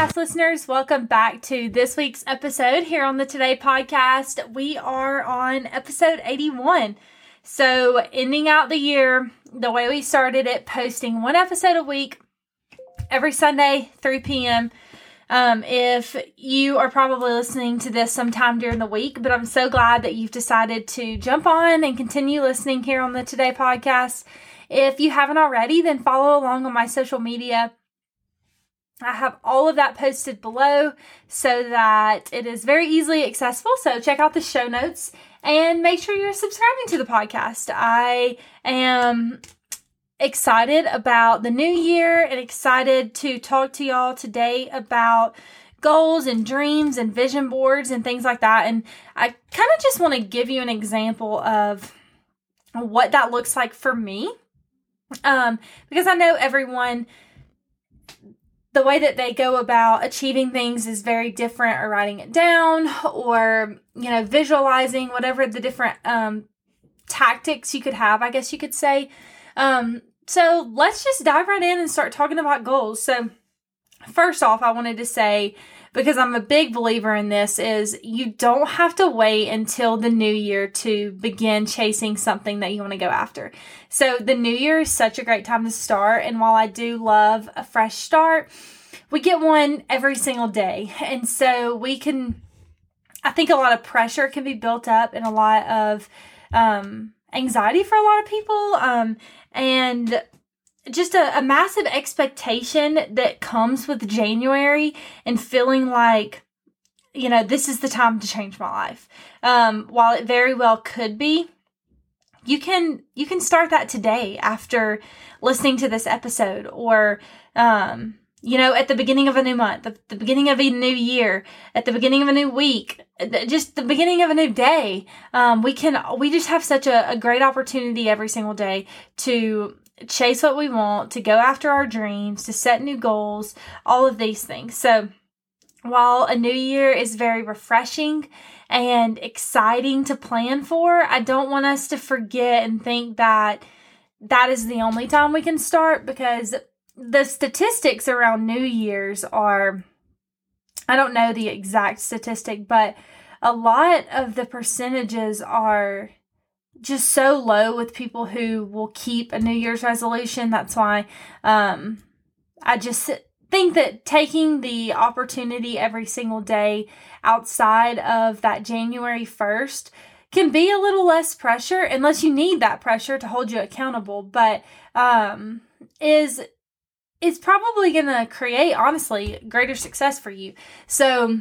podcast listeners. Welcome back to this week's episode here on the Today podcast. We are on episode 81. So, ending out the year the way we started it, posting one episode a week every Sunday, 3 p.m. Um, if you are probably listening to this sometime during the week, but I'm so glad that you've decided to jump on and continue listening here on the Today podcast. If you haven't already, then follow along on my social media. I have all of that posted below so that it is very easily accessible. So check out the show notes and make sure you're subscribing to the podcast. I am excited about the new year and excited to talk to y'all today about goals and dreams and vision boards and things like that. And I kind of just want to give you an example of what that looks like for me. Um, because I know everyone the way that they go about achieving things is very different or writing it down or you know visualizing whatever the different um, tactics you could have i guess you could say. Um, so let's just dive right in and start talking about goals. So first off i wanted to say because i'm a big believer in this is you don't have to wait until the new year to begin chasing something that you want to go after so the new year is such a great time to start and while i do love a fresh start we get one every single day. And so we can, I think a lot of pressure can be built up and a lot of um, anxiety for a lot of people. Um, and just a, a massive expectation that comes with January and feeling like, you know, this is the time to change my life. Um, while it very well could be, you can you can start that today after listening to this episode or um you know, at the beginning of a new month, the, the beginning of a new year, at the beginning of a new week, just the beginning of a new day. Um, we can, we just have such a, a great opportunity every single day to chase what we want, to go after our dreams, to set new goals, all of these things. So, while a new year is very refreshing and exciting to plan for, I don't want us to forget and think that that is the only time we can start because the statistics around New Year's are I don't know the exact statistic, but a lot of the percentages are just so low with people who will keep a New Year's resolution. That's why um, I just think that taking the opportunity every single day outside of that January 1st can be a little less pressure unless you need that pressure to hold you accountable, but um, is it's probably going to create honestly greater success for you. So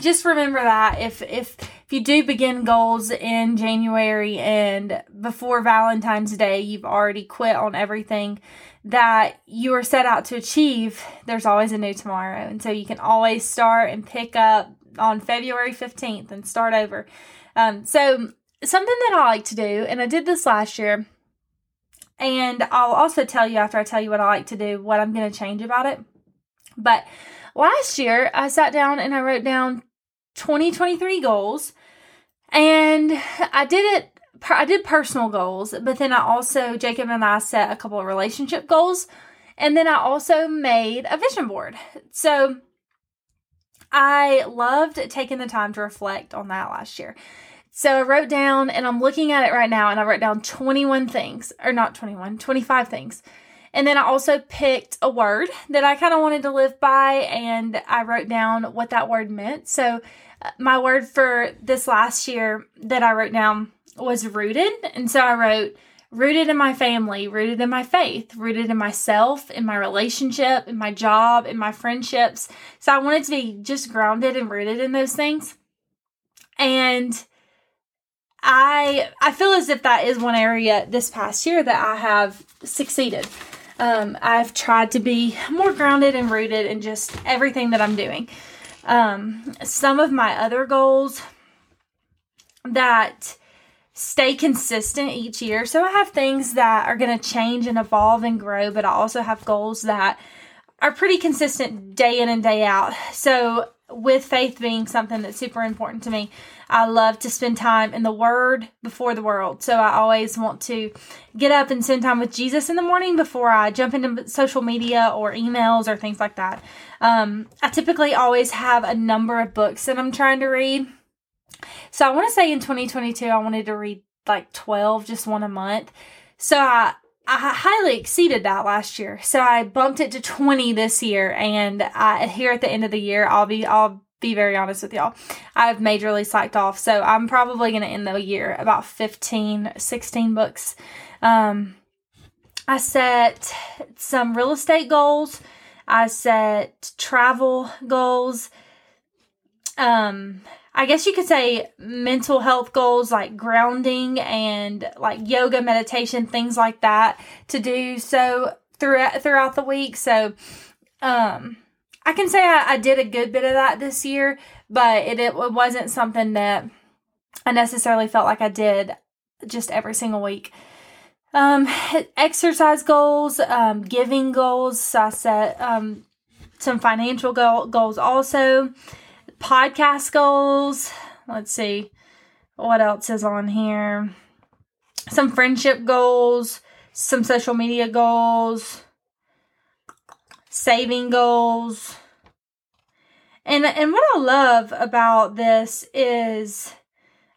just remember that if if if you do begin goals in January and before Valentine's Day you've already quit on everything that you are set out to achieve, there's always a new tomorrow. And so you can always start and pick up on February 15th and start over. Um, so something that I like to do, and I did this last year, and I'll also tell you after I tell you what I like to do, what I'm going to change about it. But last year, I sat down and I wrote down 2023 goals. And I did it, I did personal goals, but then I also, Jacob and I set a couple of relationship goals. And then I also made a vision board. So I loved taking the time to reflect on that last year. So I wrote down, and I'm looking at it right now, and I wrote down 21 things, or not 21, 25 things. And then I also picked a word that I kind of wanted to live by, and I wrote down what that word meant. So uh, my word for this last year that I wrote down was rooted. And so I wrote, rooted in my family, rooted in my faith, rooted in myself, in my relationship, in my job, in my friendships. So I wanted to be just grounded and rooted in those things. And I I feel as if that is one area this past year that I have succeeded. Um, I've tried to be more grounded and rooted in just everything that I'm doing. Um, some of my other goals that stay consistent each year. So I have things that are going to change and evolve and grow, but I also have goals that are pretty consistent day in and day out. So with faith being something that's super important to me, I love to spend time in the Word before the world. So I always want to get up and spend time with Jesus in the morning before I jump into social media or emails or things like that. Um, I typically always have a number of books that I'm trying to read. So I want to say in 2022, I wanted to read like 12, just one a month. So I, I highly exceeded that last year. So I bumped it to 20 this year. And I, here at the end of the year, I'll be, I'll be very honest with y'all. I've majorly slacked off. So I'm probably going to end the year about 15, 16 books. Um, I set some real estate goals. I set travel goals. Um, I guess you could say mental health goals like grounding and like yoga, meditation, things like that to do so throughout throughout the week. So, um, I can say I, I did a good bit of that this year, but it, it wasn't something that I necessarily felt like I did just every single week. Um, exercise goals, um, giving goals. So I set um, some financial goal, goals also. Podcast goals. Let's see what else is on here. Some friendship goals, some social media goals, saving goals. And and what I love about this is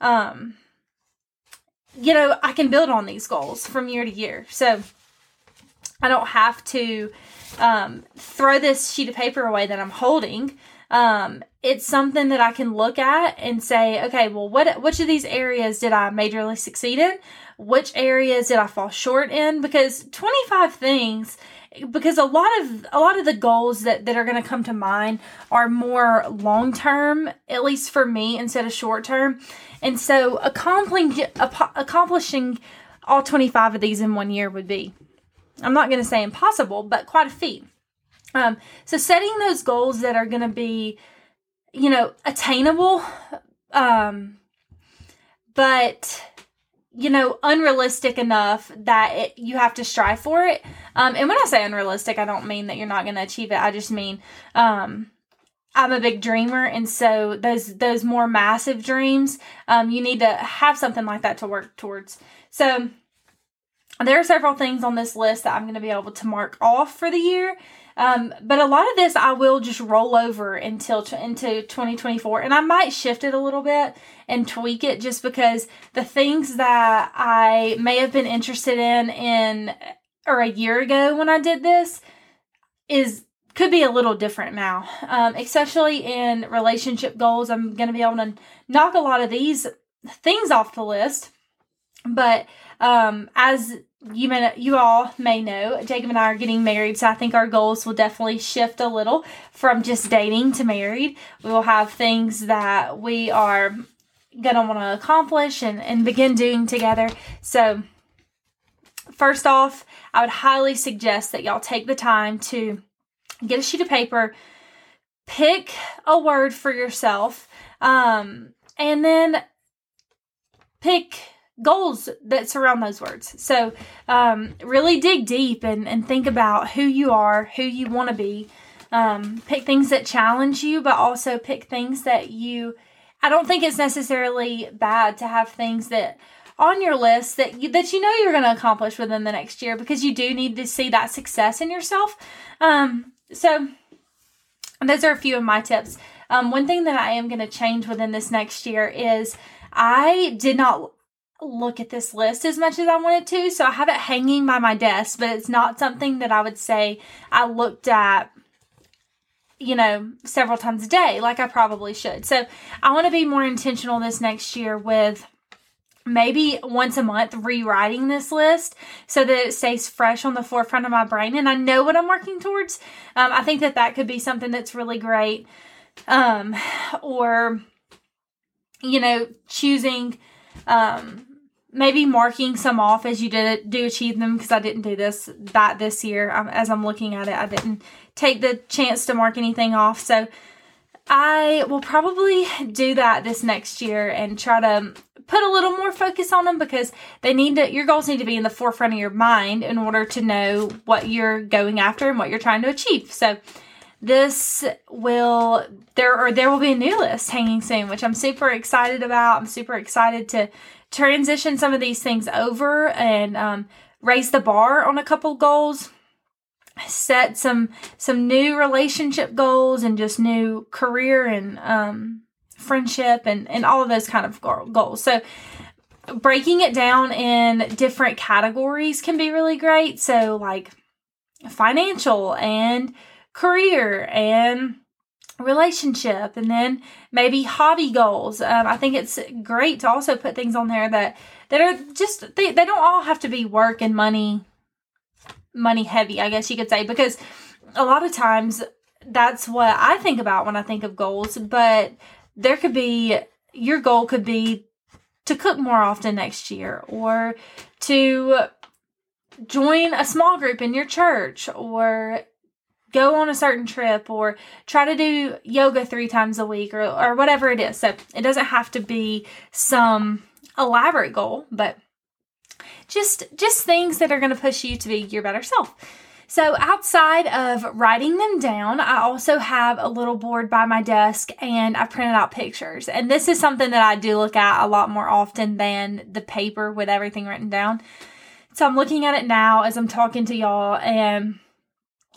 um you know, I can build on these goals from year to year. So I don't have to um, throw this sheet of paper away that I'm holding. Um, it's something that I can look at and say, okay, well, what which of these areas did I majorly succeed in? Which areas did I fall short in? Because 25 things because a lot of a lot of the goals that that are going to come to mind are more long term at least for me instead of short term and so accomplishing accomplishing all 25 of these in one year would be i'm not going to say impossible but quite a feat. Um, so setting those goals that are going to be you know attainable um, but you know, unrealistic enough that it, you have to strive for it. Um, and when I say unrealistic, I don't mean that you're not going to achieve it. I just mean um, I'm a big dreamer, and so those those more massive dreams, um, you need to have something like that to work towards. So there are several things on this list that I'm going to be able to mark off for the year. Um, but a lot of this I will just roll over until into 2024, and I might shift it a little bit and tweak it just because the things that I may have been interested in in or a year ago when I did this is could be a little different now, um, especially in relationship goals. I'm going to be able to knock a lot of these things off the list, but um, as you may you all may know Jacob and I are getting married, so I think our goals will definitely shift a little from just dating to married. We will have things that we are gonna want to accomplish and, and begin doing together. So first off, I would highly suggest that y'all take the time to get a sheet of paper, pick a word for yourself, um, and then pick goals that surround those words. So, um, really dig deep and, and think about who you are, who you want to be. Um, pick things that challenge you, but also pick things that you. I don't think it's necessarily bad to have things that on your list that you, that you know you're going to accomplish within the next year because you do need to see that success in yourself. Um, so, those are a few of my tips. Um, one thing that I am going to change within this next year is I did not look at this list as much as I wanted to. So I have it hanging by my desk, but it's not something that I would say I looked at, you know, several times a day like I probably should. So I want to be more intentional this next year with maybe once a month rewriting this list so that it stays fresh on the forefront of my brain and I know what I'm working towards. Um, I think that that could be something that's really great. Um, or, you know, choosing um maybe marking some off as you did do achieve them because I didn't do this that this year. Um, as I'm looking at it, I didn't take the chance to mark anything off. So I will probably do that this next year and try to put a little more focus on them because they need to your goals need to be in the forefront of your mind in order to know what you're going after and what you're trying to achieve. So this will there or there will be a new list hanging soon, which I'm super excited about. I'm super excited to transition some of these things over and um, raise the bar on a couple goals set some some new relationship goals and just new career and um, friendship and and all of those kind of goals. So breaking it down in different categories can be really great. So like financial and career and relationship and then maybe hobby goals. Um, i think it's great to also put things on there that that are just they, they don't all have to be work and money money heavy i guess you could say because a lot of times that's what i think about when i think of goals but there could be your goal could be to cook more often next year or to join a small group in your church or go on a certain trip or try to do yoga three times a week or, or whatever it is. So it doesn't have to be some elaborate goal, but just just things that are going to push you to be your better self. So outside of writing them down, I also have a little board by my desk and I printed out pictures. And this is something that I do look at a lot more often than the paper with everything written down. So I'm looking at it now as I'm talking to y'all and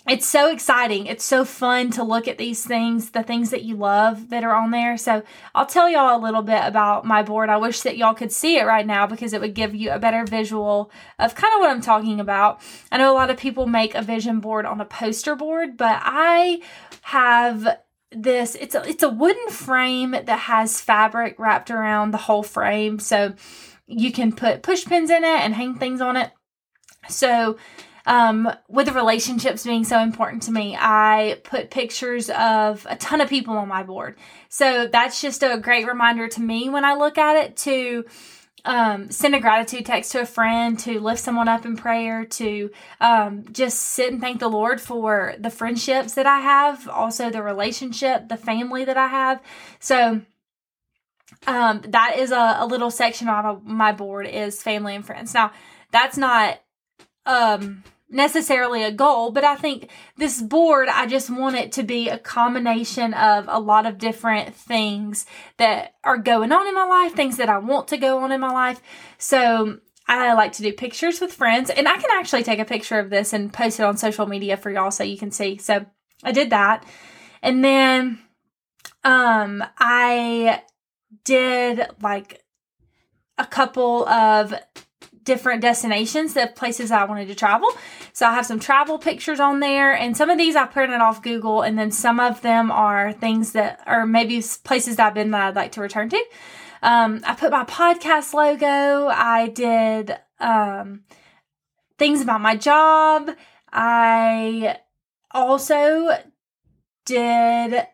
it's so exciting. It's so fun to look at these things, the things that you love that are on there. So, I'll tell y'all a little bit about my board. I wish that y'all could see it right now because it would give you a better visual of kind of what I'm talking about. I know a lot of people make a vision board on a poster board, but I have this it's a, it's a wooden frame that has fabric wrapped around the whole frame. So, you can put push pins in it and hang things on it. So, um, with the relationships being so important to me, I put pictures of a ton of people on my board. So that's just a great reminder to me when I look at it to um, send a gratitude text to a friend, to lift someone up in prayer, to um, just sit and thank the Lord for the friendships that I have, also the relationship, the family that I have. So um, that is a, a little section on my board is family and friends. Now, that's not um necessarily a goal, but I think this board, I just want it to be a combination of a lot of different things that are going on in my life, things that I want to go on in my life. So I like to do pictures with friends, and I can actually take a picture of this and post it on social media for y'all so you can see. So I did that. And then um I did like a couple of different destinations, the places I wanted to travel. So I have some travel pictures on there, and some of these I printed off Google, and then some of them are things that are maybe places that I've been that I'd like to return to. Um, I put my podcast logo. I did um, things about my job. I also did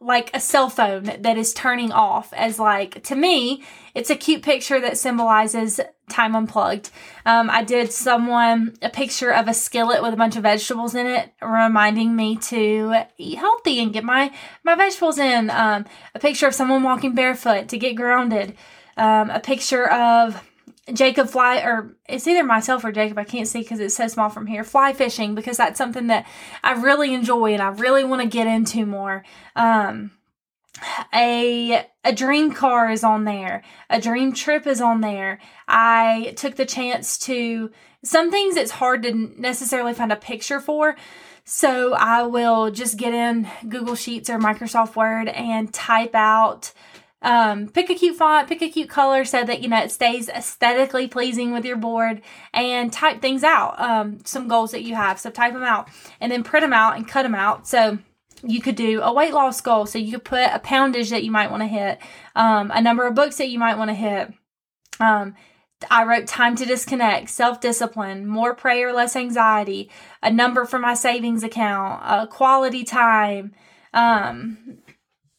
like a cell phone that is turning off as like to me it's a cute picture that symbolizes time unplugged. Um, i did someone a picture of a skillet with a bunch of vegetables in it reminding me to eat healthy and get my my vegetables in. Um, a picture of someone walking barefoot to get grounded. Um, a picture of Jacob fly, or it's either myself or Jacob, I can't see because it's so small from here, fly fishing because that's something that I really enjoy and I really want to get into more. Um, a a dream car is on there a dream trip is on there i took the chance to some things it's hard to necessarily find a picture for so i will just get in google sheets or microsoft word and type out um, pick a cute font, pick a cute color so that you know it stays aesthetically pleasing with your board and type things out. Um, some goals that you have. So type them out and then print them out and cut them out. So you could do a weight loss goal. So you could put a poundage that you might want to hit, um, a number of books that you might want to hit. Um, I wrote time to disconnect, self discipline, more prayer, less anxiety, a number for my savings account, uh, quality time, um,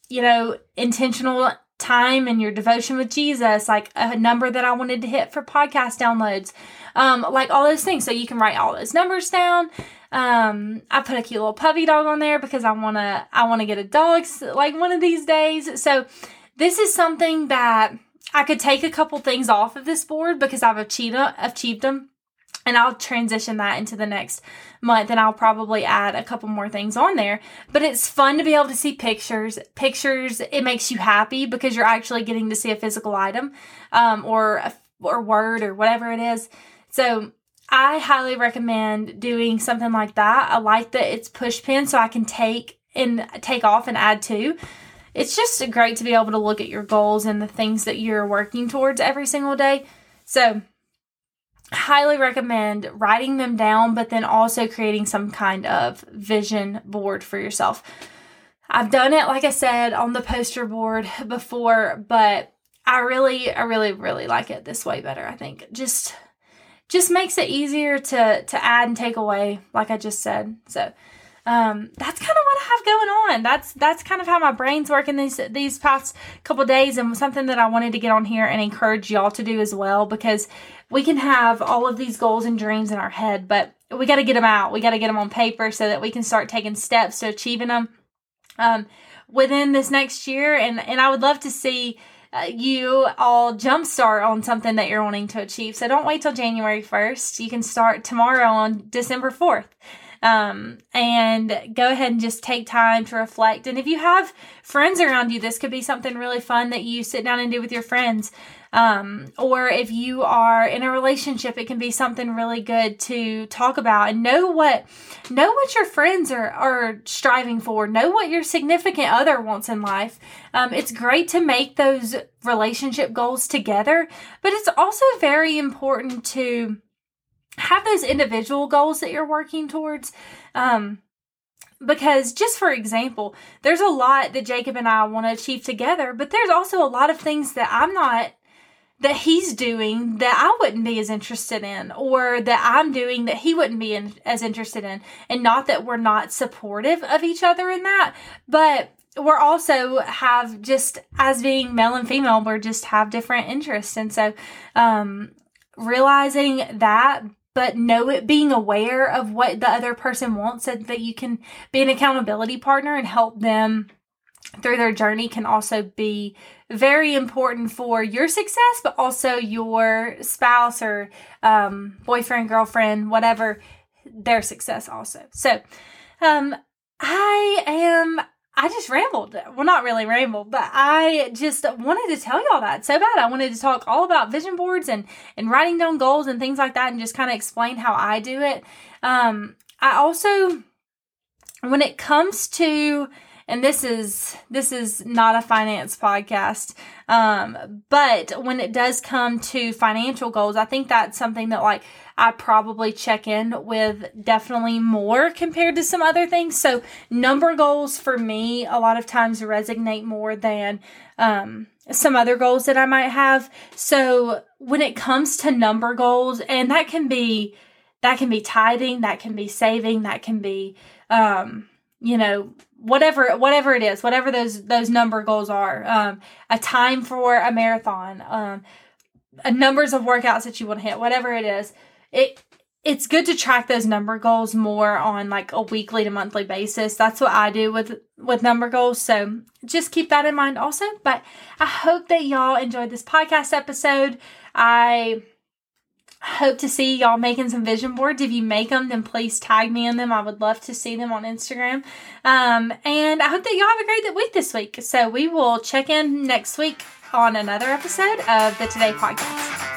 you know, intentional time and your devotion with Jesus, like a number that I wanted to hit for podcast downloads, um, like all those things. So you can write all those numbers down. Um, I put a cute little puppy dog on there because I wanna I wanna get a dog like one of these days. So this is something that I could take a couple things off of this board because I've achieved achieved them and I'll transition that into the next month and I'll probably add a couple more things on there. But it's fun to be able to see pictures. Pictures, it makes you happy because you're actually getting to see a physical item um, or a, or word or whatever it is. So I highly recommend doing something like that. I like that it's push pin so I can take and take off and add to. It's just great to be able to look at your goals and the things that you're working towards every single day. So highly recommend writing them down, but then also creating some kind of vision board for yourself. I've done it, like I said, on the poster board before, but I really, I really, really like it this way better. I think just, just makes it easier to to add and take away, like I just said. So, um, that's kind of what I have going on. That's that's kind of how my brain's working these these past couple days, and something that I wanted to get on here and encourage y'all to do as well because we can have all of these goals and dreams in our head, but we got to get them out. We got to get them on paper so that we can start taking steps to achieving them um, within this next year. And and I would love to see. Uh, you all jumpstart on something that you're wanting to achieve. So don't wait till January 1st. You can start tomorrow on December 4th um, and go ahead and just take time to reflect. And if you have friends around you, this could be something really fun that you sit down and do with your friends. Um, or if you are in a relationship, it can be something really good to talk about and know what know what your friends are are striving for. Know what your significant other wants in life. Um, it's great to make those relationship goals together, but it's also very important to have those individual goals that you're working towards. Um, because just for example, there's a lot that Jacob and I want to achieve together, but there's also a lot of things that I'm not that he's doing that I wouldn't be as interested in or that I'm doing that he wouldn't be in, as interested in. And not that we're not supportive of each other in that, but we're also have just as being male and female, we're just have different interests. And so, um, realizing that but know it being aware of what the other person wants so that you can be an accountability partner and help them through their journey can also be very important for your success, but also your spouse or um, boyfriend, girlfriend, whatever, their success also. So, um, I am I just rambled. Well, not really rambled, but I just wanted to tell y'all that so bad. I wanted to talk all about vision boards and and writing down goals and things like that, and just kind of explain how I do it. Um, I also, when it comes to and this is this is not a finance podcast. Um, but when it does come to financial goals i think that's something that like i probably check in with definitely more compared to some other things. So number goals for me a lot of times resonate more than um, some other goals that i might have. So when it comes to number goals and that can be that can be tithing that can be saving that can be um, you know whatever whatever it is whatever those those number goals are um, a time for a marathon um, a numbers of workouts that you want to hit whatever it is it it's good to track those number goals more on like a weekly to monthly basis. That's what i do with with number goals so just keep that in mind also. But i hope that y'all enjoyed this podcast episode. I hope to see y'all making some vision boards. If you make them, then please tag me in them. I would love to see them on Instagram. Um, and I hope that y'all have a great week this week. So we will check in next week on another episode of the Today Podcast.